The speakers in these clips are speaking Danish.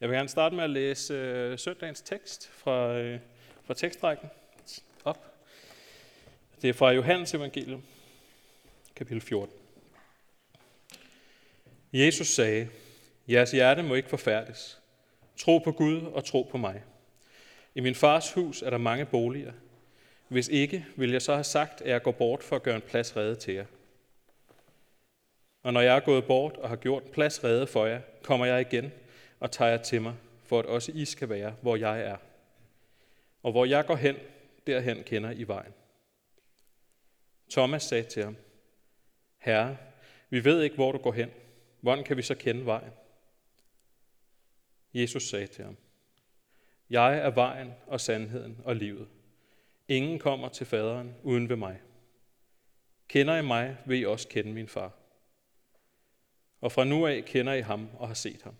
Jeg vil gerne starte med at læse øh, søndagens tekst fra, øh, fra tekstrækken op. Det er fra Johannes evangelium, kapitel 14. Jesus sagde, jeres hjerte må ikke forfærdes. Tro på Gud og tro på mig. I min fars hus er der mange boliger. Hvis ikke, vil jeg så have sagt, at jeg går bort for at gøre en plads redde til jer. Og når jeg er gået bort og har gjort en plads redde for jer, kommer jeg igen og tager jer til mig, for at også I skal være, hvor jeg er. Og hvor jeg går hen, derhen kender I vejen. Thomas sagde til ham, Herre, vi ved ikke, hvor du går hen. Hvordan kan vi så kende vejen? Jesus sagde til ham, Jeg er vejen og sandheden og livet. Ingen kommer til faderen uden ved mig. Kender I mig, vil I også kende min far. Og fra nu af kender I ham og har set ham.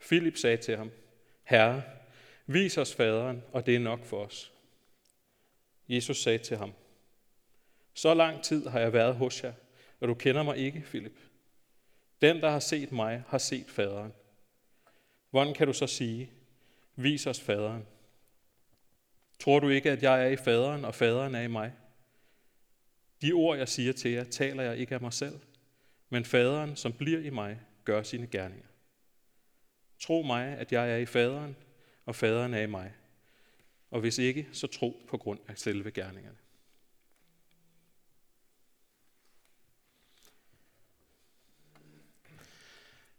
Philip sagde til ham, Herre, vis os faderen, og det er nok for os. Jesus sagde til ham, Så lang tid har jeg været hos jer, og du kender mig ikke, Philip. Den, der har set mig, har set faderen. Hvordan kan du så sige, vis os faderen? Tror du ikke, at jeg er i faderen, og faderen er i mig? De ord, jeg siger til jer, taler jeg ikke af mig selv, men faderen, som bliver i mig, gør sine gerninger. Tro mig, at jeg er i faderen, og faderen er i mig. Og hvis ikke, så tro på grund af selve gerningerne.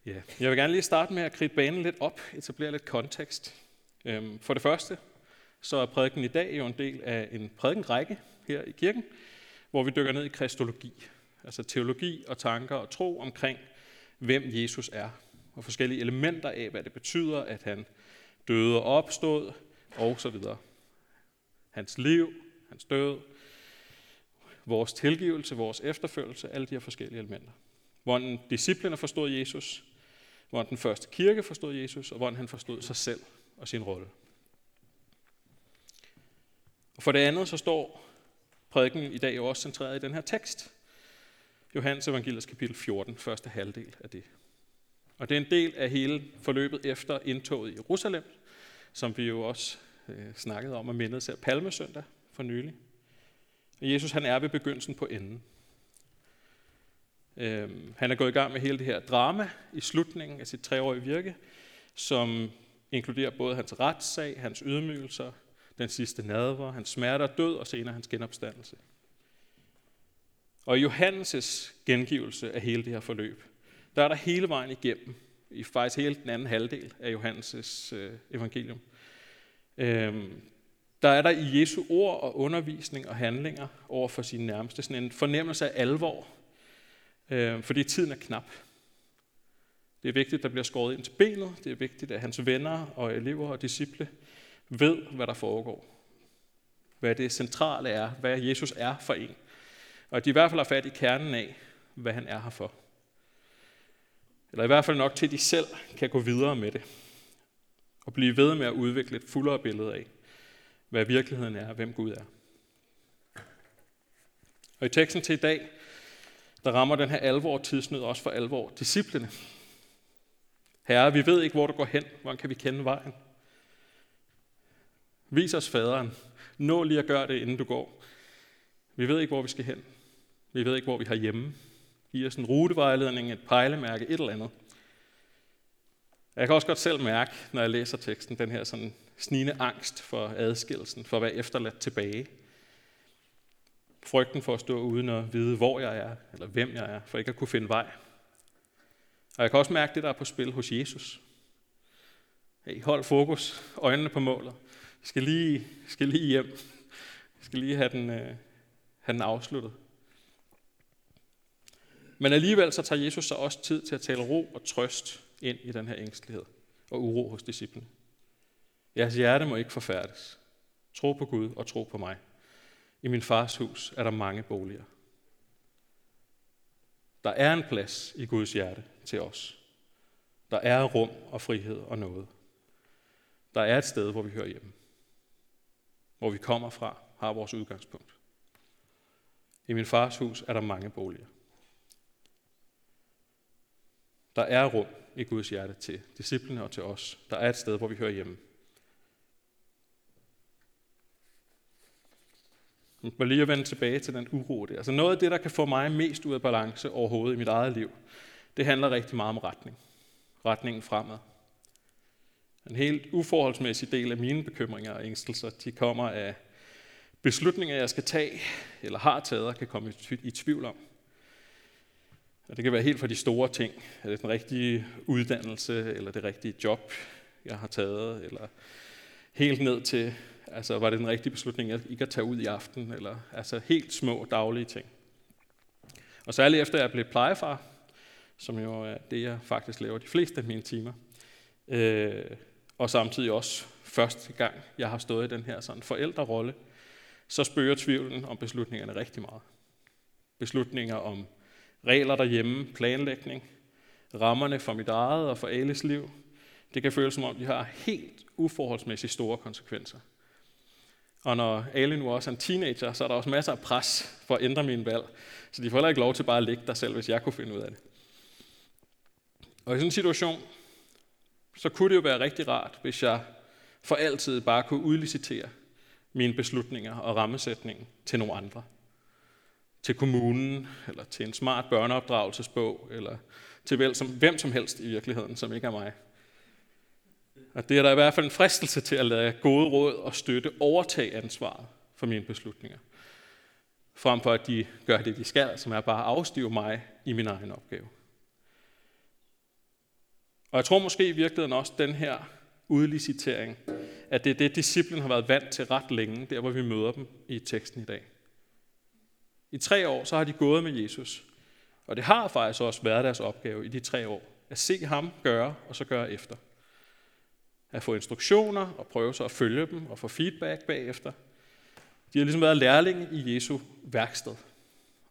Ja, jeg vil gerne lige starte med at kridte banen lidt op, etablere lidt kontekst. Øhm, for det første, så er prædiken i dag jo en del af en prædikenrække her i kirken, hvor vi dykker ned i kristologi, altså teologi og tanker og tro omkring, hvem Jesus er, og forskellige elementer af, hvad det betyder, at han døde og opstod, og så videre. Hans liv, hans død, vores tilgivelse, vores efterfølgelse, alle de her forskellige elementer. Hvordan disciplene forstod Jesus, hvordan den første kirke forstod Jesus, og hvordan han forstod sig selv og sin rolle. Og for det andet så står prædiken i dag jo også centreret i den her tekst. Johannes evangeliets kapitel 14, første halvdel af det. Og det er en del af hele forløbet efter indtoget i Jerusalem, som vi jo også øh, snakkede om og mindede sig Palmesøndag for nylig. Og Jesus han er ved begyndelsen på enden. Øhm, han er gået i gang med hele det her drama i slutningen af sit treårige virke, som inkluderer både hans retssag, hans ydmygelser, den sidste nadver, hans smerte og død, og senere hans genopstandelse. Og i Johannes' gengivelse af hele det her forløb, der er der hele vejen igennem, i faktisk hele den anden halvdel af Johannes' øh, evangelium, øhm, der er der i Jesu ord og undervisning og handlinger over for sine nærmeste sådan en fornemmelse af alvor, øh, fordi tiden er knap. Det er vigtigt, at der bliver skåret ind til benet. Det er vigtigt, at hans venner og elever og disciple ved, hvad der foregår. Hvad det centrale er, hvad Jesus er for en. Og at de i hvert fald har fat i kernen af, hvad han er her for. Eller i hvert fald nok til, at de selv kan gå videre med det. Og blive ved med at udvikle et fuldere billede af, hvad virkeligheden er og hvem Gud er. Og i teksten til i dag, der rammer den her alvor tidsnød også for alvor disciplene. Herre, vi ved ikke, hvor du går hen. Hvordan kan vi kende vejen? Vis os faderen. Nå lige at gøre det, inden du går. Vi ved ikke, hvor vi skal hen. Vi ved ikke, hvor vi har hjemme. Giv os en rutevejledning, et pejlemærke, et eller andet. Jeg kan også godt selv mærke, når jeg læser teksten, den her sådan snigende angst for adskillelsen, for at være efterladt tilbage. Frygten for at stå uden at vide, hvor jeg er, eller hvem jeg er, for ikke at kunne finde vej. Og jeg kan også mærke det, der er på spil hos Jesus. Hey, hold fokus, øjnene på målet. Jeg skal lige, skal lige hjem. Jeg skal lige have den, øh, have den afsluttet. Men alligevel så tager Jesus sig også tid til at tale ro og trøst ind i den her ængstelighed og uro hos disciplene. Jeres hjerte må ikke forfærdes. Tro på Gud og tro på mig. I min fars hus er der mange boliger. Der er en plads i Guds hjerte til os. Der er rum og frihed og noget. Der er et sted, hvor vi hører hjemme. Hvor vi kommer fra, har vores udgangspunkt. I min fars hus er der mange boliger. Der er rum i Guds hjerte til disciplene og til os. Der er et sted, hvor vi hører hjemme. Men lige at vende tilbage til den uro der. Altså noget af det, der kan få mig mest ud af balance overhovedet i mit eget liv, det handler rigtig meget om retning. Retningen fremad. En helt uforholdsmæssig del af mine bekymringer og ængstelser, de kommer af beslutninger, jeg skal tage, eller har taget, og kan komme i tvivl om. Og det kan være helt fra de store ting. Er det den rigtige uddannelse, eller det rigtige job, jeg har taget, eller helt ned til, altså var det den rigtige beslutning, jeg ikke at tage ud i aften, eller altså helt små daglige ting. Og særligt efter jeg blev plejefar, som jo er det, jeg faktisk laver de fleste af mine timer, øh, og samtidig også første gang, jeg har stået i den her sådan forældrerolle, så spørger tvivlen om beslutningerne rigtig meget. Beslutninger om regler derhjemme, planlægning, rammerne for mit eget og for Ales liv. Det kan føles som om, de har helt uforholdsmæssigt store konsekvenser. Og når Ali nu også er en teenager, så er der også masser af pres for at ændre min valg. Så de får heller ikke lov til bare at ligge der selv, hvis jeg kunne finde ud af det. Og i sådan en situation, så kunne det jo være rigtig rart, hvis jeg for altid bare kunne udlicitere mine beslutninger og rammesætningen til nogle andre. Til kommunen, eller til en smart børneopdragelsesbog, eller til vel som, hvem som helst i virkeligheden, som ikke er mig. Og det er der i hvert fald en fristelse til at lade gode råd og støtte overtage ansvaret for mine beslutninger. Frem for at de gør det, de skal, som er bare at afstive mig i min egen opgave. Og jeg tror måske i virkeligheden også, den her udlicitering, at det er det, disciplen har været vant til ret længe, der hvor vi møder dem i teksten i dag. I tre år, så har de gået med Jesus. Og det har faktisk også været deres opgave i de tre år, at se ham gøre, og så gøre efter. At få instruktioner og prøve så at følge dem og få feedback bagefter. De har ligesom været lærlinge i Jesu værksted.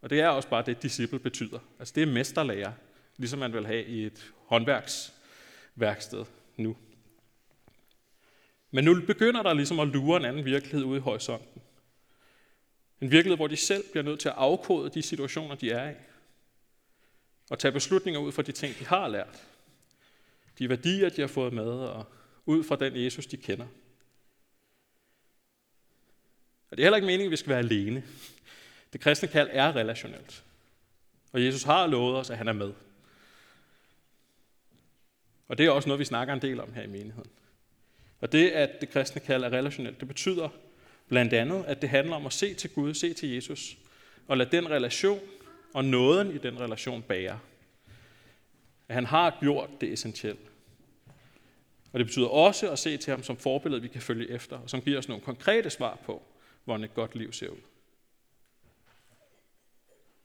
Og det er også bare det, disciple betyder. Altså det er mesterlærer, ligesom man vil have i et håndværksværksted nu. Men nu begynder der ligesom at lure en anden virkelighed ude i horisonten. En virkelighed, hvor de selv bliver nødt til at afkode de situationer, de er i. Og tage beslutninger ud fra de ting, de har lært. De værdier, de har fået med, og ud fra den Jesus, de kender. Og det er heller ikke meningen, at vi skal være alene. Det kristne kald er relationelt. Og Jesus har lovet os, at han er med. Og det er også noget, vi snakker en del om her i menigheden. Og det, at det kristne kald er relationelt, det betyder blandt andet, at det handler om at se til Gud, se til Jesus, og lade den relation og nåden i den relation bære. At han har gjort det essentielt. Og det betyder også at se til ham som forbillede, vi kan følge efter, og som giver os nogle konkrete svar på, hvordan et godt liv ser ud.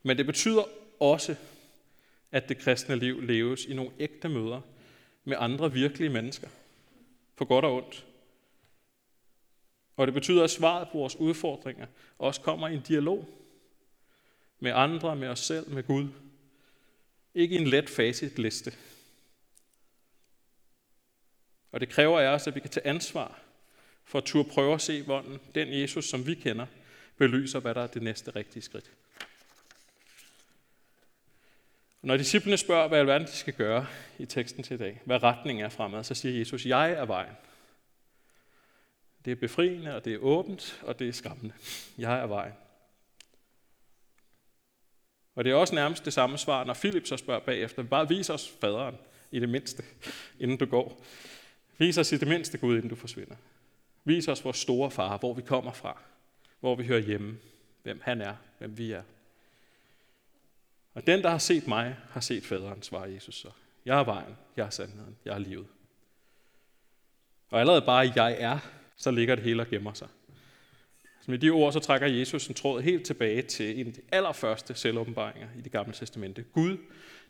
Men det betyder også, at det kristne liv leves i nogle ægte møder med andre virkelige mennesker – på godt og ondt. Og det betyder, at svaret på vores udfordringer også kommer i en dialog med andre, med os selv, med Gud. Ikke en let facitliste. Og det kræver af os, at vi kan tage ansvar for at turde prøve at se, hvordan den Jesus, som vi kender, belyser, hvad der er det næste rigtige skridt. Når disciplene spørger, hvad alverden de skal gøre i teksten til i dag, hvad retningen er fremad, så siger Jesus, jeg er vejen. Det er befriende, og det er åbent, og det er skræmmende. Jeg er vejen. Og det er også nærmest det samme svar, når Philip så spørger bagefter, bare vis os faderen i det mindste, inden du går. Vis os i det mindste Gud, inden du forsvinder. Vis os vores store far, hvor vi kommer fra, hvor vi hører hjemme, hvem han er, hvem vi er. Og den, der har set mig, har set faderen, svarer Jesus så. Jeg er vejen, jeg er sandheden, jeg er livet. Og allerede bare jeg er, så ligger det hele og gemmer sig. Så med de ord, så trækker Jesus en tråd helt tilbage til en af de allerførste selvåbenbaringer i det gamle testamente. Gud,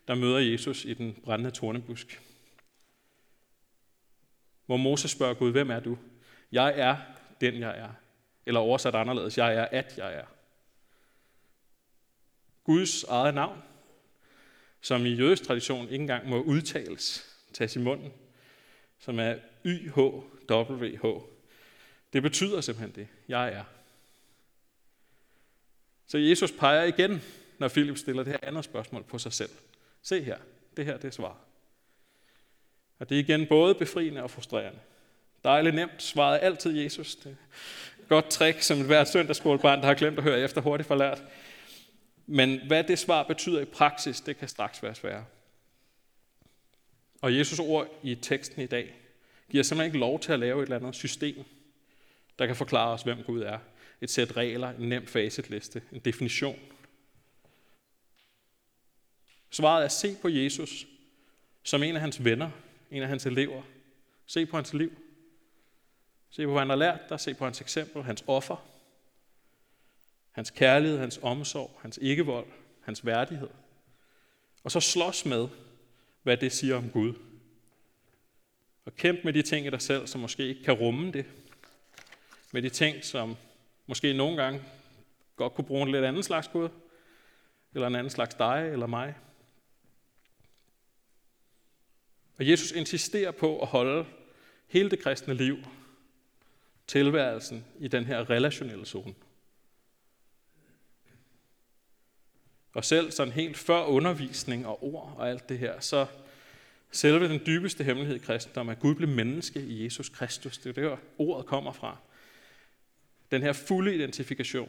der møder Jesus i den brændende tornebusk. Hvor Moses spørger Gud, hvem er du? Jeg er den, jeg er. Eller oversat anderledes, jeg er, at jeg er. Guds eget navn, som i jødisk tradition ikke engang må udtales, tages i munden, som er YHWH. Det betyder simpelthen det. Jeg er. Så Jesus peger igen, når Philip stiller det her andet spørgsmål på sig selv. Se her, det her det er svar. Og det er igen både befriende og frustrerende. Dejligt nemt, svarede altid Jesus. Det er godt trick, som et hvert søndagsskolebarn, der har glemt at høre efter, hurtigt forlært. Men hvad det svar betyder i praksis, det kan straks være svært. Og Jesus ord i teksten i dag giver simpelthen ikke lov til at lave et eller andet system, der kan forklare os, hvem Gud er. Et sæt regler, en nem facitliste, en definition. Svaret er at se på Jesus som en af hans venner, en af hans elever. Se på hans liv. Se på, hvad han har lært dig. Se på hans eksempel, hans offer. Hans kærlighed, hans omsorg, hans ikkevold, hans værdighed. Og så slås med, hvad det siger om Gud. Og kæmp med de ting i dig selv, som måske ikke kan rumme det. Med de ting, som måske nogle gange godt kunne bruge en lidt anden slags Gud. Eller en anden slags dig eller mig. Og Jesus insisterer på at holde hele det kristne liv, tilværelsen i den her relationelle zone. Og selv sådan helt før undervisning og ord og alt det her, så selve den dybeste hemmelighed i kristendom, at Gud blev menneske i Jesus Kristus, det er der, ordet kommer fra. Den her fulde identifikation,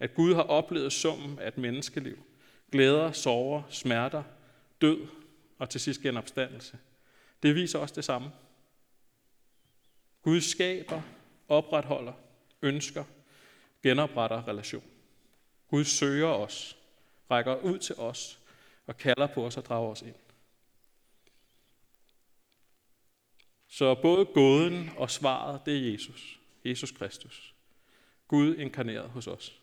at Gud har oplevet summen af et menneskeliv, glæder, sorger, smerter, død og til sidst genopstandelse. Det viser også det samme. Gud skaber, opretholder, ønsker, genopretter relation. Gud søger os, rækker ud til os og kalder på os og drager os ind. Så både gåden og svaret, det er Jesus. Jesus Kristus. Gud inkarneret hos os.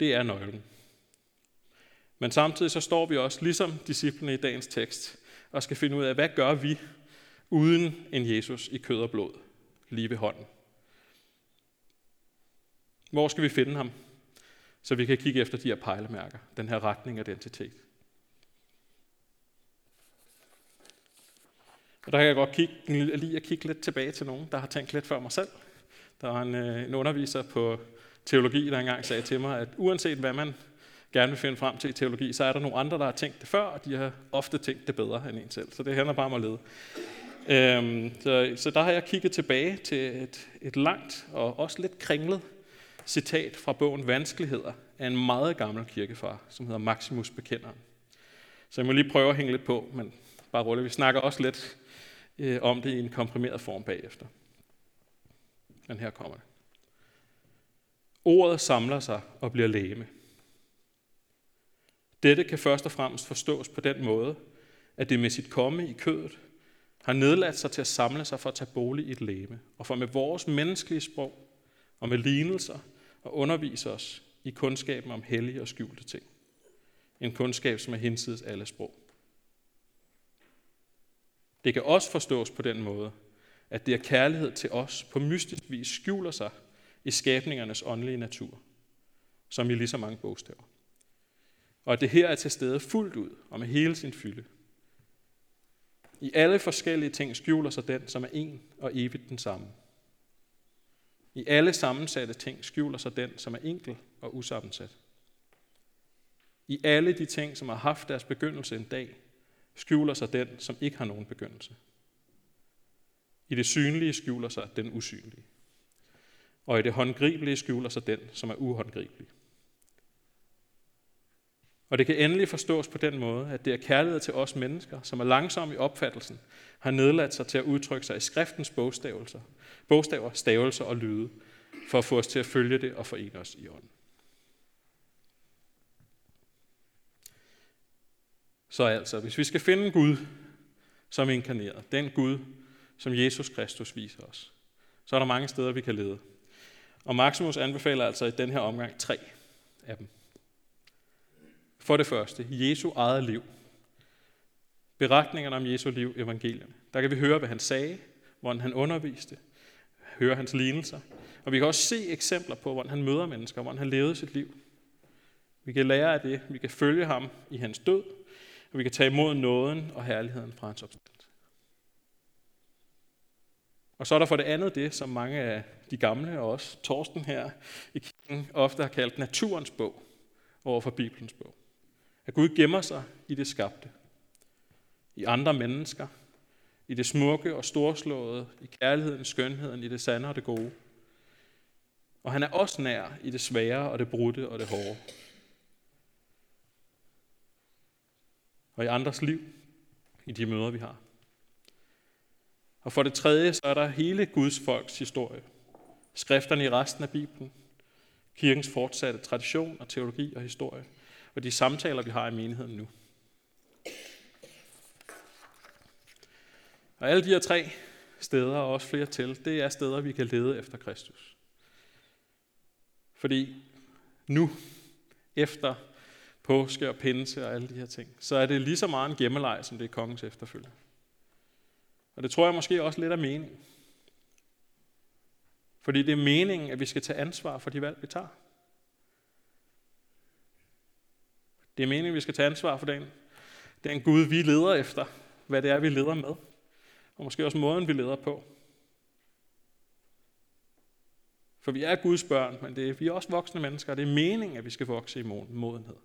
Det er nøglen. Men samtidig så står vi også, ligesom disciplene i dagens tekst, og skal finde ud af, hvad gør vi uden en Jesus i kød og blod, lige ved hånden. Hvor skal vi finde ham, så vi kan kigge efter de her pejlemærker, den her retning og identitet. Og der kan jeg godt kigge, lige at kigge lidt tilbage til nogen, der har tænkt lidt før mig selv. Der var en, øh, en underviser på teologi, der engang sagde til mig, at uanset hvad man gerne vil finde frem til i teologi, så er der nogle andre, der har tænkt det før, og de har ofte tænkt det bedre end en selv. Så det handler bare om at lede. Øhm, så, så der har jeg kigget tilbage til et, et langt og også lidt kringlet citat fra bogen Vanskeligheder af en meget gammel kirkefar, som hedder Maximus Bekenderen. Så jeg må lige prøve at hænge lidt på, men bare rulle. Vi snakker også lidt øh, om det i en komprimeret form bagefter. Men her kommer det. Ordet samler sig og bliver læme. Dette kan først og fremmest forstås på den måde, at det med sit komme i kødet har nedladt sig til at samle sig for at tage bolig i et læme, og for med vores menneskelige sprog og med lignelser og undervise os i kundskaben om hellige og skjulte ting. En kundskab, som er hinsides alle sprog. Det kan også forstås på den måde, at det er kærlighed til os på mystisk vis skjuler sig i skabningernes åndelige natur, som i lige så mange bogstaver og at det her er til stede fuldt ud og med hele sin fylde. I alle forskellige ting skjuler sig den, som er en og evigt den samme. I alle sammensatte ting skjuler sig den, som er enkel og usammensat. I alle de ting, som har haft deres begyndelse en dag, skjuler sig den, som ikke har nogen begyndelse. I det synlige skjuler sig den usynlige. Og i det håndgribelige skjuler sig den, som er uhåndgribelig. Og det kan endelig forstås på den måde, at det er kærlighed til os mennesker, som er langsomme i opfattelsen, har nedladt sig til at udtrykke sig i skriftens bogstavelser, bogstaver, stavelser og lyde, for at få os til at følge det og forene os i ånden. Så altså, hvis vi skal finde Gud som inkarneret, den Gud, som Jesus Kristus viser os, så er der mange steder, vi kan lede. Og Maximus anbefaler altså i den her omgang tre af dem. For det første, Jesu eget liv. Beretningerne om Jesu liv, evangelierne. Der kan vi høre, hvad han sagde, hvordan han underviste, høre hans lignelser. Og vi kan også se eksempler på, hvordan han møder mennesker, hvordan han levede sit liv. Vi kan lære af det, vi kan følge ham i hans død, og vi kan tage imod nåden og herligheden fra hans opstandelse. Og så er der for det andet det, som mange af de gamle, og også Torsten her i kirken, ofte har kaldt naturens bog over for Bibelens bog. At Gud gemmer sig i det skabte. i andre mennesker, i det smukke og storslåede, i kærligheden, skønheden, i det sande og det gode. Og han er også nær i det svære og det brudte og det hårde. Og i andres liv, i de møder, vi har. Og for det tredje, så er der hele Guds folks historie. Skrifterne i resten af Bibelen, kirkens fortsatte tradition og teologi og historie, og de samtaler, vi har i menigheden nu. Og alle de her tre steder, og også flere til, det er steder, vi kan lede efter Kristus. Fordi nu, efter påske og pinse og alle de her ting, så er det lige så meget en gemmeleg, som det er kongens efterfølger. Og det tror jeg måske også lidt er meningen. Fordi det er meningen, at vi skal tage ansvar for de valg, vi tager. Det er meningen, at vi skal tage ansvar for den, den Gud, vi leder efter. Hvad det er, vi leder med. Og måske også måden, vi leder på. For vi er Guds børn, men det er, vi er også voksne mennesker, og det er meningen, at vi skal vokse i modenhed.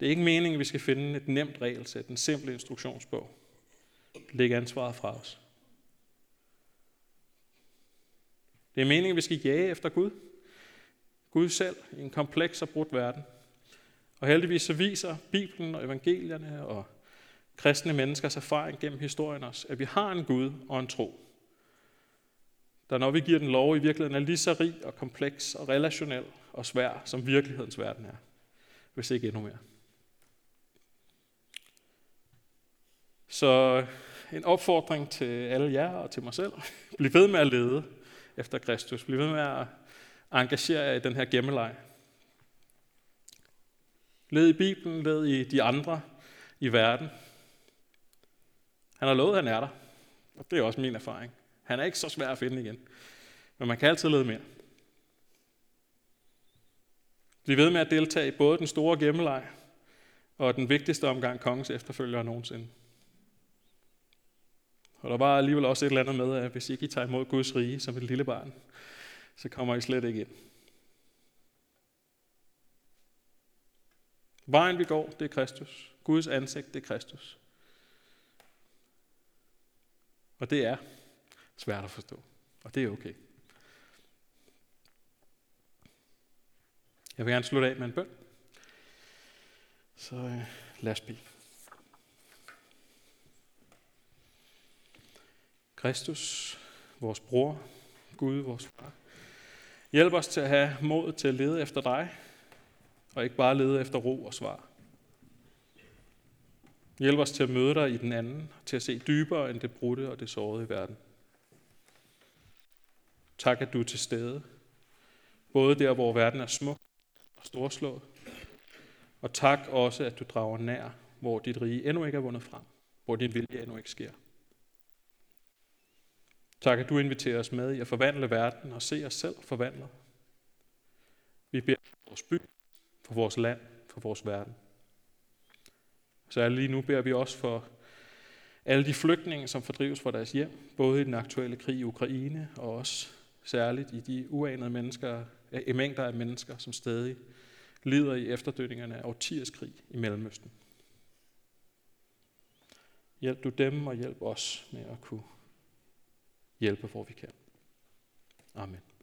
Det er ikke meningen, at vi skal finde et nemt regelsæt, en simpel instruktionsbog. Lægge ansvaret fra os. Det er meningen, at vi skal jage efter Gud. Gud selv i en kompleks og brudt verden. Og heldigvis så viser Bibelen og evangelierne og kristne menneskers erfaring gennem historien os, at vi har en Gud og en tro, der når vi giver den lov i virkeligheden er lige så rig og kompleks og relationel og svær, som virkelighedens verden er, hvis ikke endnu mere. Så en opfordring til alle jer og til mig selv. Bliv ved med at lede efter Kristus. Bliv ved med at engagere jer i den her gemmeleg. Led i Bibelen, led i de andre i verden. Han har lovet, at han er der. Og det er også min erfaring. Han er ikke så svær at finde igen. Men man kan altid lede mere. Bliv ved med at deltage i både den store gemmeleg og den vigtigste omgang kongens efterfølgere nogensinde. Og der var alligevel også et eller andet med, at hvis ikke I tager imod Guds rige som et lille barn, så kommer I slet ikke ind. Vejen vi går, det er Kristus. Guds ansigt, det er Kristus. Og det er svært at forstå. Og det er okay. Jeg vil gerne slutte af med en bøn. Så øh, lad os bede. Kristus, vores bror, Gud, vores far. Hjælp os til at have mod til at lede efter dig, og ikke bare lede efter ro og svar. Hjælp os til at møde dig i den anden, til at se dybere end det brudte og det sårede i verden. Tak, at du er til stede, både der, hvor verden er smuk og storslået, og tak også, at du drager nær, hvor dit rige endnu ikke er vundet frem, hvor din vilje endnu ikke sker. Tak, at du inviterer os med i at forvandle verden og se os selv forvandlet. Vi beder for vores by, for vores land, for vores verden. Så lige nu beder vi også for alle de flygtninge, som fordrives fra deres hjem, både i den aktuelle krig i Ukraine og også særligt i de uanede mennesker, i mængder af mennesker, som stadig lider i efterdønningerne af årtiers krig i Mellemøsten. Hjælp du dem, og hjælp os med at kunne hjælpe, hvor vi kan. Amen.